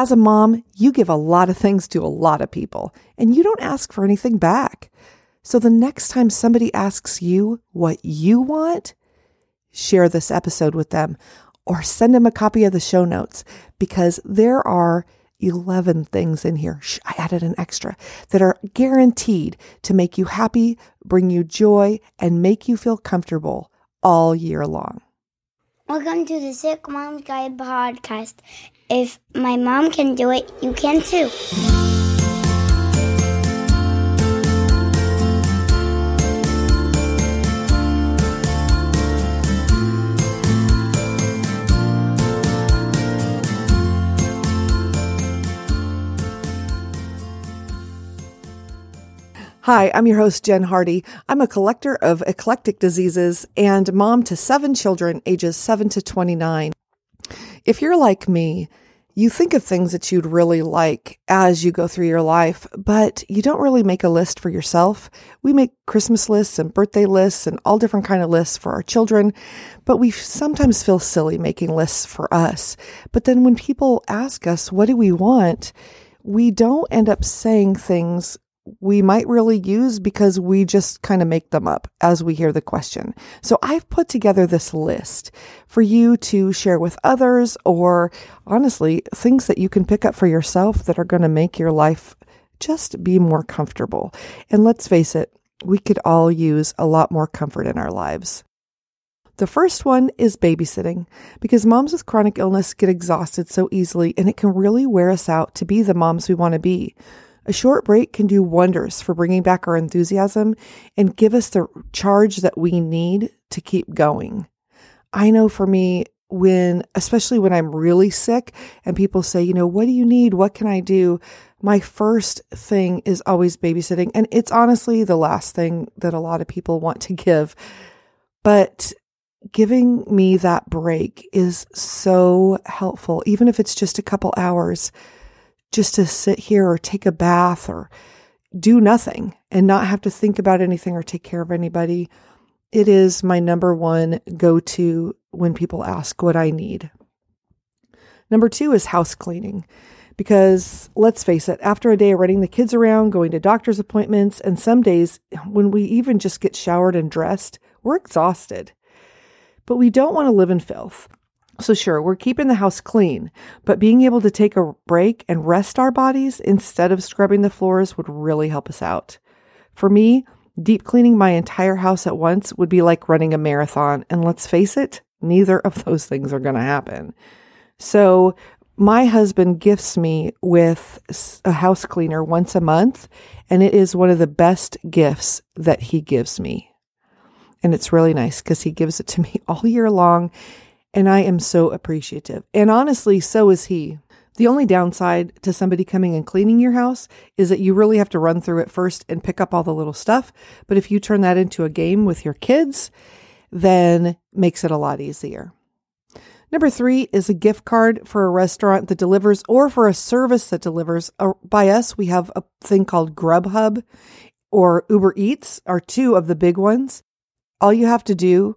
as a mom, you give a lot of things to a lot of people and you don't ask for anything back. So the next time somebody asks you what you want, share this episode with them or send them a copy of the show notes because there are 11 things in here. I added an extra that are guaranteed to make you happy, bring you joy, and make you feel comfortable all year long. Welcome to the Sick Mom's Guide podcast. If my mom can do it, you can too. Hi, I'm your host, Jen Hardy. I'm a collector of eclectic diseases and mom to seven children ages 7 to 29. If you're like me, you think of things that you'd really like as you go through your life, but you don't really make a list for yourself. We make Christmas lists and birthday lists and all different kind of lists for our children, but we sometimes feel silly making lists for us. But then when people ask us, what do we want? We don't end up saying things we might really use because we just kind of make them up as we hear the question. So I've put together this list for you to share with others or honestly, things that you can pick up for yourself that are going to make your life just be more comfortable. And let's face it, we could all use a lot more comfort in our lives. The first one is babysitting because moms with chronic illness get exhausted so easily and it can really wear us out to be the moms we want to be. A short break can do wonders for bringing back our enthusiasm and give us the charge that we need to keep going. I know for me, when, especially when I'm really sick and people say, you know, what do you need? What can I do? My first thing is always babysitting. And it's honestly the last thing that a lot of people want to give. But giving me that break is so helpful, even if it's just a couple hours just to sit here or take a bath or do nothing and not have to think about anything or take care of anybody. It is my number one go to when people ask what I need. Number two is house cleaning. Because let's face it, after a day of running the kids around, going to doctor's appointments, and some days when we even just get showered and dressed, we're exhausted. But we don't want to live in filth. So, sure, we're keeping the house clean, but being able to take a break and rest our bodies instead of scrubbing the floors would really help us out. For me, deep cleaning my entire house at once would be like running a marathon. And let's face it, neither of those things are going to happen. So, my husband gifts me with a house cleaner once a month, and it is one of the best gifts that he gives me. And it's really nice because he gives it to me all year long and I am so appreciative. And honestly, so is he. The only downside to somebody coming and cleaning your house is that you really have to run through it first and pick up all the little stuff. But if you turn that into a game with your kids, then makes it a lot easier. Number three is a gift card for a restaurant that delivers or for a service that delivers. Uh, by us, we have a thing called Grubhub or Uber Eats are two of the big ones. All you have to do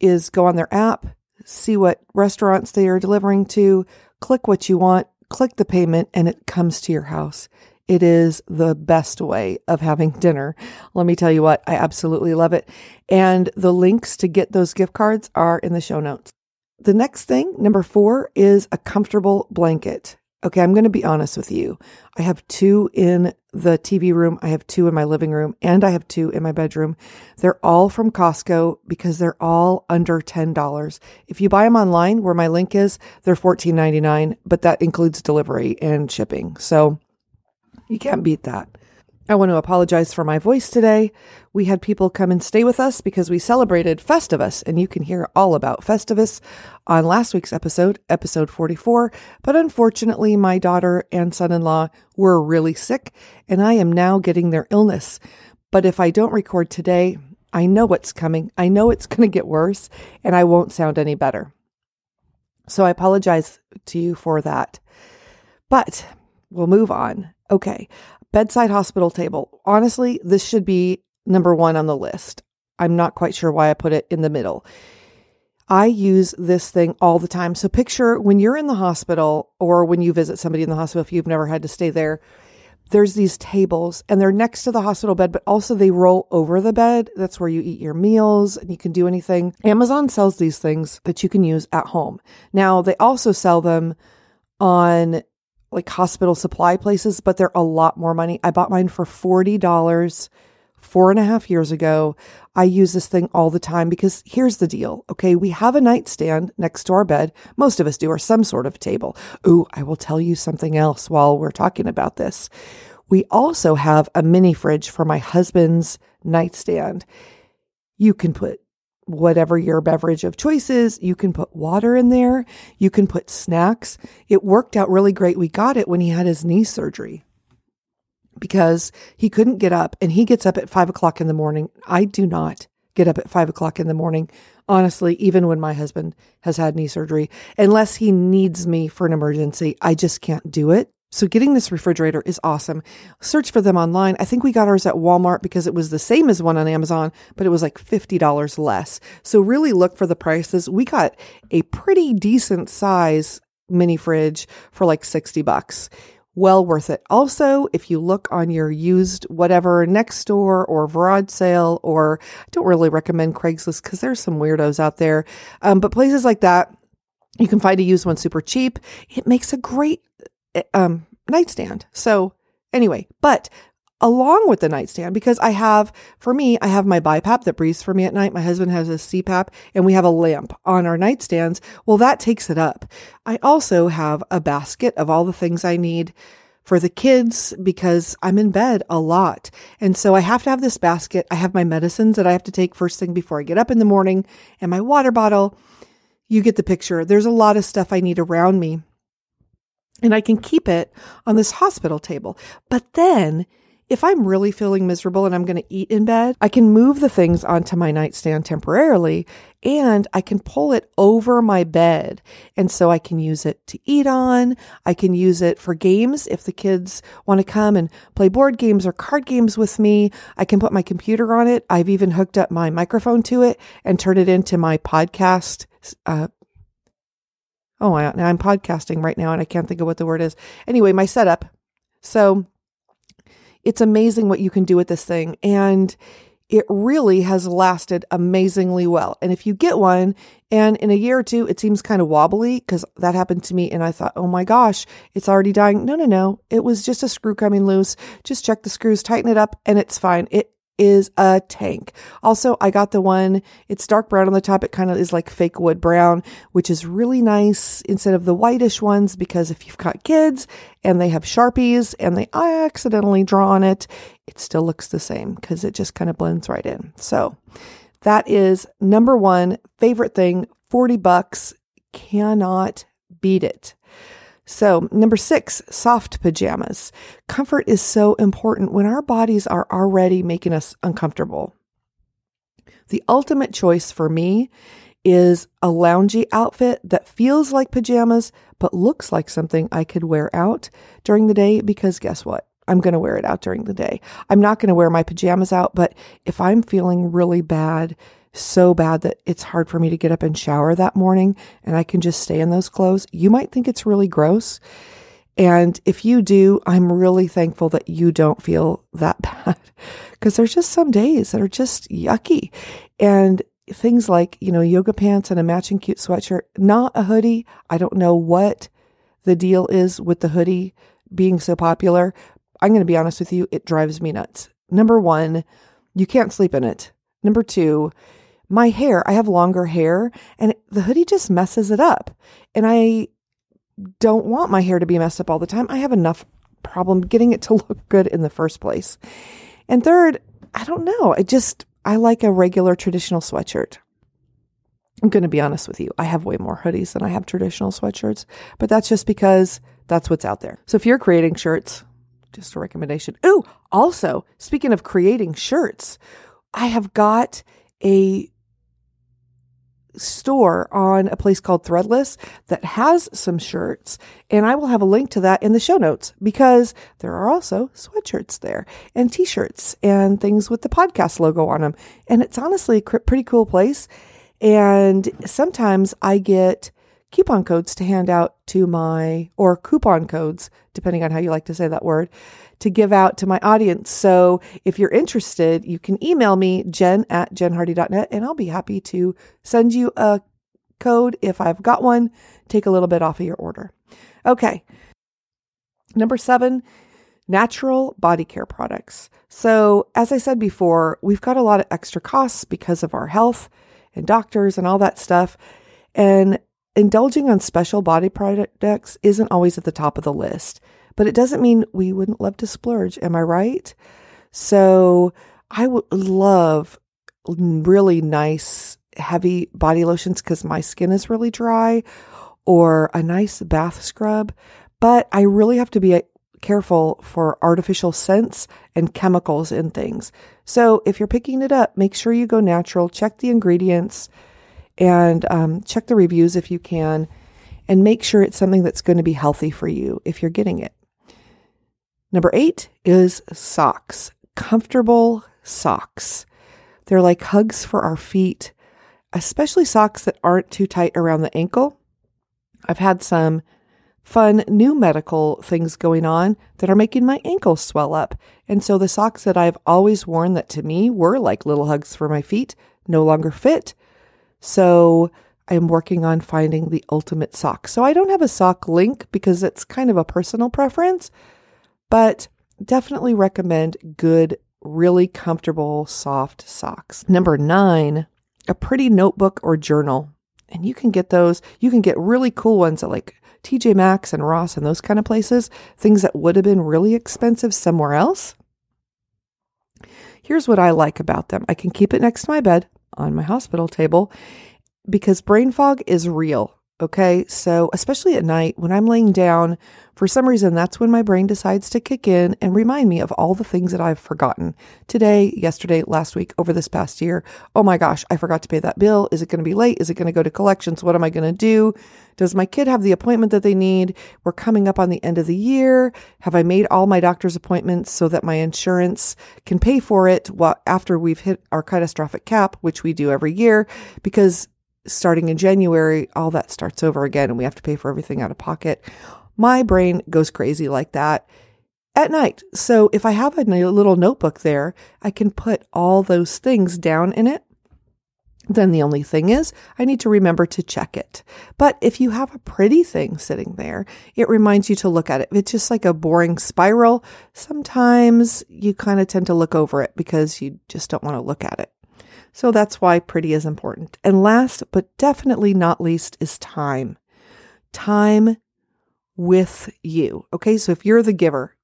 is go on their app, see what restaurants they are delivering to, click what you want, click the payment, and it comes to your house. It is the best way of having dinner. Let me tell you what, I absolutely love it. And the links to get those gift cards are in the show notes. The next thing, number four, is a comfortable blanket. Okay, I'm going to be honest with you. I have two in the TV room, I have two in my living room, and I have two in my bedroom. They're all from Costco because they're all under $10. If you buy them online, where my link is, they're $14.99, but that includes delivery and shipping. So you can't beat that. I want to apologize for my voice today. We had people come and stay with us because we celebrated Festivus, and you can hear all about Festivus on last week's episode, episode 44. But unfortunately, my daughter and son in law were really sick, and I am now getting their illness. But if I don't record today, I know what's coming. I know it's going to get worse, and I won't sound any better. So I apologize to you for that. But we'll move on. Okay bedside hospital table. Honestly, this should be number one on the list. I'm not quite sure why I put it in the middle. I use this thing all the time. So picture when you're in the hospital or when you visit somebody in the hospital, if you've never had to stay there, there's these tables and they're next to the hospital bed, but also they roll over the bed. That's where you eat your meals and you can do anything. Amazon sells these things that you can use at home. Now, they also sell them on like hospital supply places, but they're a lot more money. I bought mine for $40 four and a half years ago. I use this thing all the time because here's the deal. Okay. We have a nightstand next to our bed. Most of us do, or some sort of table. Ooh, I will tell you something else while we're talking about this. We also have a mini fridge for my husband's nightstand. You can put whatever your beverage of choice is. You can put water in there. You can put snacks. It worked out really great. We got it when he had his knee surgery because he couldn't get up and he gets up at five o'clock in the morning. I do not get up at five o'clock in the morning. Honestly, even when my husband has had knee surgery, unless he needs me for an emergency, I just can't do it. So getting this refrigerator is awesome. Search for them online. I think we got ours at Walmart because it was the same as one on Amazon, but it was like $50 less. So really look for the prices. We got a pretty decent size mini fridge for like 60 bucks well worth it. Also, if you look on your used whatever next door or garage sale, or I don't really recommend Craigslist because there's some weirdos out there, um, but places like that, you can find a used one super cheap. It makes a great um, nightstand. So anyway, but along with the nightstand because I have, for me, I have my BiPAP that breathes for me at night. My husband has a CPAP and we have a lamp on our nightstands. Well, that takes it up. I also have a basket of all the things I need for the kids because I'm in bed a lot. And so I have to have this basket. I have my medicines that I have to take first thing before I get up in the morning and my water bottle. You get the picture. There's a lot of stuff I need around me and I can keep it on this hospital table. But then if I'm really feeling miserable and I'm going to eat in bed, I can move the things onto my nightstand temporarily and I can pull it over my bed. And so I can use it to eat on. I can use it for games if the kids want to come and play board games or card games with me. I can put my computer on it. I've even hooked up my microphone to it and turn it into my podcast. Uh, oh, I, I'm podcasting right now and I can't think of what the word is. Anyway, my setup. So it's amazing what you can do with this thing. And it really has lasted amazingly well. And if you get one and in a year or two, it seems kind of wobbly because that happened to me. And I thought, oh my gosh, it's already dying. No, no, no. It was just a screw coming loose. Just check the screws, tighten it up, and it's fine. It is a tank. Also, I got the one, it's dark brown on the top. It kind of is like fake wood brown, which is really nice instead of the whitish ones because if you've got kids and they have Sharpies and they accidentally draw on it, it still looks the same because it just kind of blends right in. So that is number one favorite thing, 40 bucks. Cannot beat it. So, number six, soft pajamas. Comfort is so important when our bodies are already making us uncomfortable. The ultimate choice for me is a loungy outfit that feels like pajamas, but looks like something I could wear out during the day because guess what? I'm going to wear it out during the day. I'm not going to wear my pajamas out, but if I'm feeling really bad, so bad that it's hard for me to get up and shower that morning and I can just stay in those clothes, you might think it's really gross. And if you do, I'm really thankful that you don't feel that bad because there's just some days that are just yucky. And things like, you know, yoga pants and a matching cute sweatshirt, not a hoodie. I don't know what the deal is with the hoodie being so popular. I'm going to be honest with you, it drives me nuts. Number one, you can't sleep in it. Number two, my hair, I have longer hair and the hoodie just messes it up. And I don't want my hair to be messed up all the time. I have enough problem getting it to look good in the first place. And third, I don't know. I just, I like a regular traditional sweatshirt. I'm going to be honest with you. I have way more hoodies than I have traditional sweatshirts, but that's just because that's what's out there. So if you're creating shirts, just a recommendation. Ooh, also, speaking of creating shirts, I have got a store on a place called Threadless that has some shirts. And I will have a link to that in the show notes because there are also sweatshirts there and t shirts and things with the podcast logo on them. And it's honestly a pretty cool place. And sometimes I get coupon codes to hand out to my, or coupon codes, depending on how you like to say that word, to give out to my audience. So if you're interested, you can email me, jen at jenhardy.net, and I'll be happy to send you a code if I've got one, take a little bit off of your order. Okay. Number seven, natural body care products. So, as I said before, we've got a lot of extra costs because of our health and doctors and all that stuff. And indulging on special body products isn't always at the top of the list, but it doesn't mean we wouldn't love to splurge. Am I right? So, I would love really nice, heavy body lotions because my skin is really dry or a nice bath scrub. But I really have to be uh, careful for artificial scents and chemicals in things. So if you're picking it up, make sure you go natural, check the ingredients, and um, check the reviews if you can, and make sure it's something that's going to be healthy for you if you're getting it. Number eight is socks, comfortable socks. They're like hugs for our feet, especially socks that aren't too tight around the ankle. I've had some fun new medical things going on that are making my ankles swell up. And so the socks that I've always worn that to me were like little hugs for my feet no longer fit. So I'm working on finding the ultimate sock. So I don't have a sock link because it's kind of a personal preference, but definitely recommend good, really comfortable, soft socks. Number nine, a pretty notebook or journal. And you can get those, you can get really cool ones at like TJ Maxx and Ross and those kind of places, things that would have been really expensive somewhere else. Here's what I like about them I can keep it next to my bed on my hospital table because brain fog is real. Okay. So, especially at night when I'm laying down, for some reason, that's when my brain decides to kick in and remind me of all the things that I've forgotten today, yesterday, last week, over this past year. Oh my gosh, I forgot to pay that bill. Is it going to be late? Is it going to go to collections? What am I going to do? Does my kid have the appointment that they need? We're coming up on the end of the year. Have I made all my doctor's appointments so that my insurance can pay for it after we've hit our catastrophic cap, which we do every year? Because starting in January, all that starts over again and we have to pay for everything out of pocket. My brain goes crazy like that at night. So if I have a little notebook there, I can put all those things down in it. Then the only thing is, I need to remember to check it. But if you have a pretty thing sitting there, it reminds you to look at it. If it's just like a boring spiral, sometimes you kind of tend to look over it because you just don't want to look at it. So that's why pretty is important. And last but definitely not least is time. Time with you. Okay. So if you're the giver,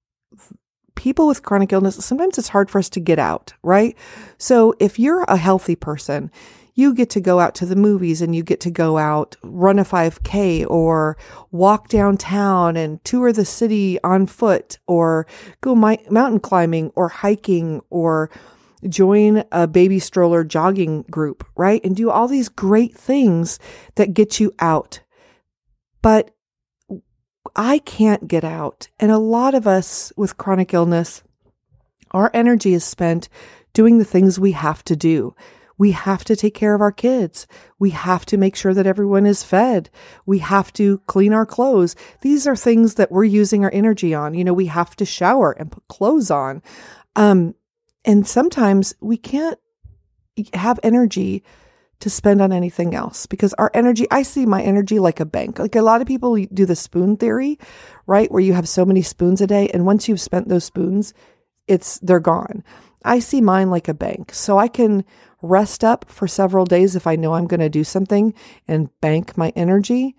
people with chronic illness, sometimes it's hard for us to get out, right? So if you're a healthy person, you get to go out to the movies and you get to go out, run a 5K or walk downtown and tour the city on foot or go mountain climbing or hiking or join a baby stroller jogging group, right? And do all these great things that get you out. But I can't get out. And a lot of us with chronic illness, our energy is spent doing the things we have to do. We have to take care of our kids. We have to make sure that everyone is fed. We have to clean our clothes. These are things that we're using our energy on. You know, we have to shower and put clothes on. Um, and sometimes we can't have energy to spend on anything else because our energy, I see my energy like a bank. Like a lot of people do the spoon theory, right? Where you have so many spoons a day. And once you've spent those spoons, it's, they're gone. I see mine like a bank. So I can rest up for several days if I know I'm going to do something and bank my energy.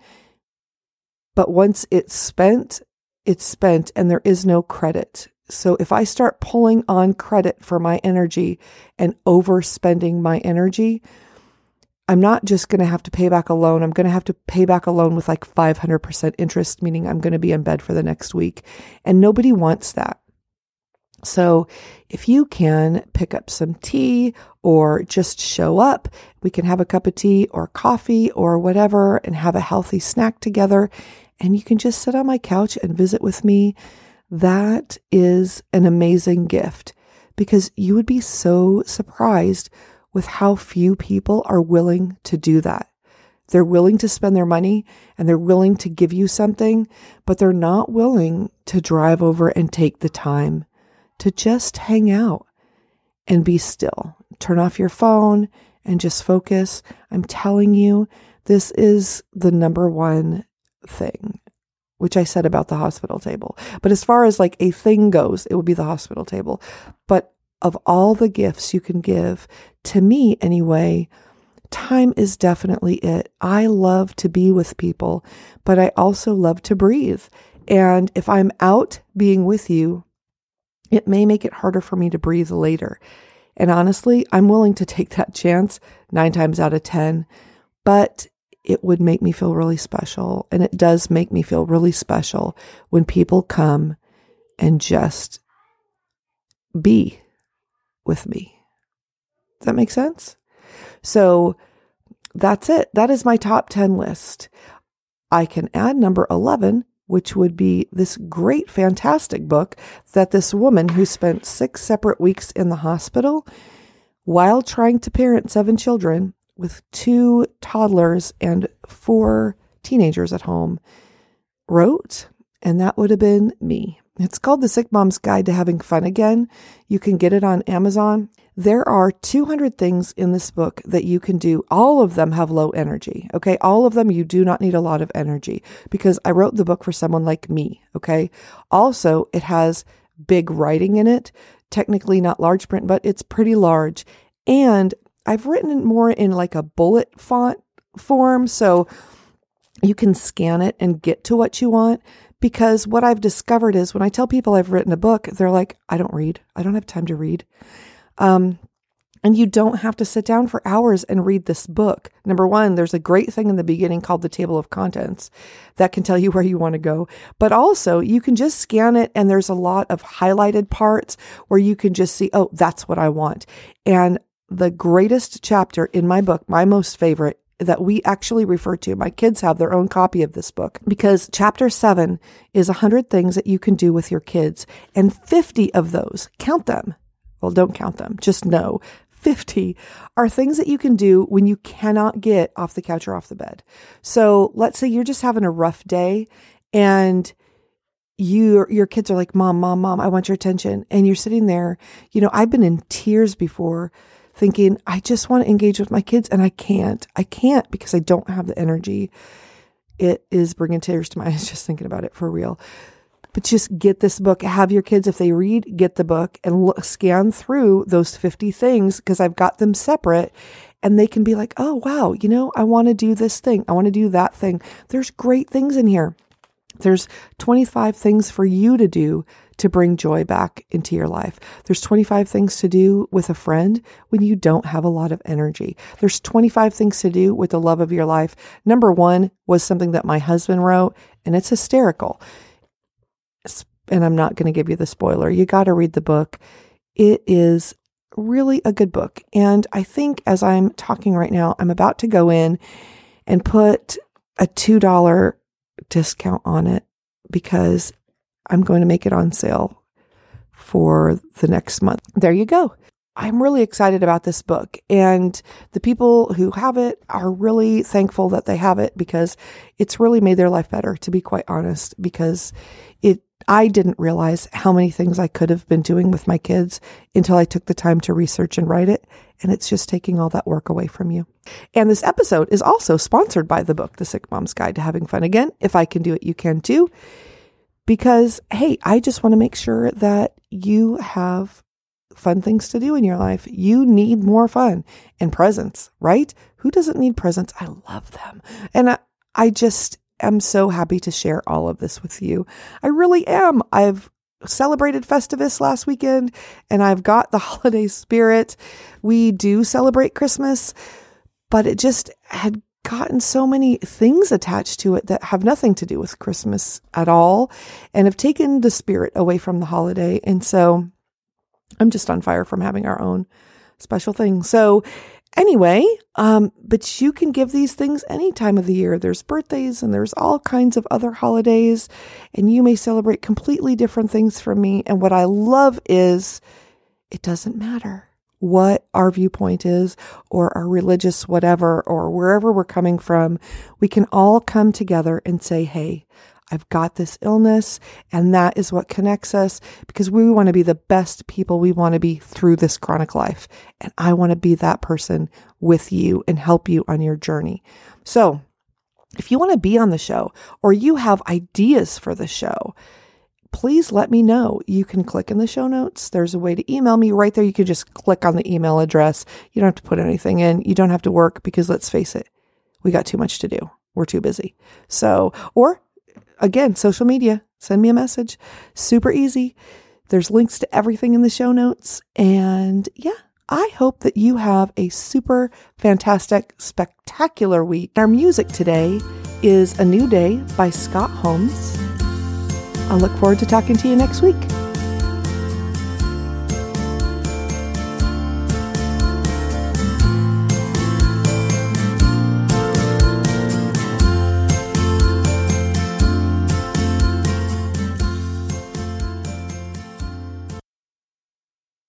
But once it's spent, it's spent and there is no credit. So if I start pulling on credit for my energy and overspending my energy, I'm not just going to have to pay back a loan. I'm going to have to pay back a loan with like 500% interest, meaning I'm going to be in bed for the next week. And nobody wants that. So if you can pick up some tea or just show up, we can have a cup of tea or coffee or whatever and have a healthy snack together. And you can just sit on my couch and visit with me. That is an amazing gift because you would be so surprised with how few people are willing to do that. They're willing to spend their money and they're willing to give you something, but they're not willing to drive over and take the time to just hang out and be still. Turn off your phone and just focus. I'm telling you, this is the number one thing, which I said about the hospital table. But as far as like a thing goes, it would be the hospital table. But of all the gifts you can give, to me anyway, time is definitely it. I love to be with people, but I also love to breathe. And if I'm out being with you, it may make it harder for me to breathe later. And honestly, I'm willing to take that chance nine times out of 10, but it would make me feel really special. And it does make me feel really special when people come and just be with me. Does that make sense? So that's it. That is my top 10 list. I can add number 11, which would be this great, fantastic book that this woman who spent six separate weeks in the hospital while trying to parent seven children with two toddlers and four teenagers at home wrote, and that would have been me. It's called The Sick Mom's Guide to Having Fun Again. You can get it on Amazon. There are 200 things in this book that you can do. All of them have low energy. Okay. All of them, you do not need a lot of energy because I wrote the book for someone like me. Okay. Also, it has big writing in it. Technically not large print, but it's pretty large. And I've written it more in like a bullet font form. So you can scan it and get to what you want because what I've discovered is when I tell people I've written a book, they're like, I don't read. I don't have time to read. Um, and you don't have to sit down for hours and read this book. Number one, there's a great thing in the beginning called the table of contents that can tell you where you want to go. But also, you can just scan it, and there's a lot of highlighted parts where you can just see, oh, that's what I want. And the greatest chapter in my book, my most favorite, that we actually refer to. My kids have their own copy of this book because chapter seven is 100 things that you can do with your kids. And 50 of those, count them. Well, don't count them. Just know 50 are things that you can do when you cannot get off the couch or off the bed. So let's say you're just having a rough day and you your kids are like, Mom, Mom, Mom, I want your attention. And you're sitting there, you know, I've been in tears before thinking, I just want to engage with my kids and I can't. I can't because I don't have the energy. It is bringing tears to my eyes just thinking about it for real. But just get this book. Have your kids, if they read, get the book and look, scan through those 50 things because I've got them separate and they can be like, oh, wow, you know, I want to do this thing. I want to do that thing. There's great things in here. There's 25 things for you to do to bring joy back into your life. There's 25 things to do with a friend when you don't have a lot of energy. There's 25 things to do with the love of your life. Number one was something that my husband wrote, and it's hysterical. And I'm not going to give you the spoiler. You got to read the book. It is really a good book. And I think as I'm talking right now, I'm about to go in and put a $2 discount on it because I'm going to make it on sale for the next month. There you go. I'm really excited about this book and the people who have it are really thankful that they have it because it's really made their life better to be quite honest because it I didn't realize how many things I could have been doing with my kids until I took the time to research and write it and it's just taking all that work away from you. And this episode is also sponsored by the book The Sick Mom's Guide to Having Fun Again. If I can do it you can too because, hey, I just want to make sure that you have fun things to do in your life. You need more fun and presents, right? Who doesn't need presents? I love them. And I, I just am so happy to share all of this with you. I really am. I've celebrated Festivus last weekend and I've got the holiday spirit. We do celebrate Christmas, but it just had gotten so many things attached to it that have nothing to do with Christmas at all and have taken the spirit away from the holiday. And so I'm just on fire from having our own special thing. So anyway, um, but you can give these things any time of the year. There's birthdays and there's all kinds of other holidays, and you may celebrate completely different things from me. And what I love is it doesn't matter what our viewpoint is or our religious whatever or wherever we're coming from, we can all come together and say, Hey, I've got this illness and that is what connects us because we want to be the best people we want to be through this chronic life. And I want to be that person with you and help you on your journey. So if you want to be on the show or you have ideas for the show, please let me know. You can click in the show notes. There's a way to email me right there. You can just click on the email address. You don't have to put anything in. You don't have to work because let's face it, we got too much to do. We're too busy. So, or again, social media, send me a message. Super easy. There's links to everything in the show notes. And yeah, I hope that you have a super fantastic, spectacular week. Our music today is A New Day by Scott Holmes. I look forward to talking to you next week.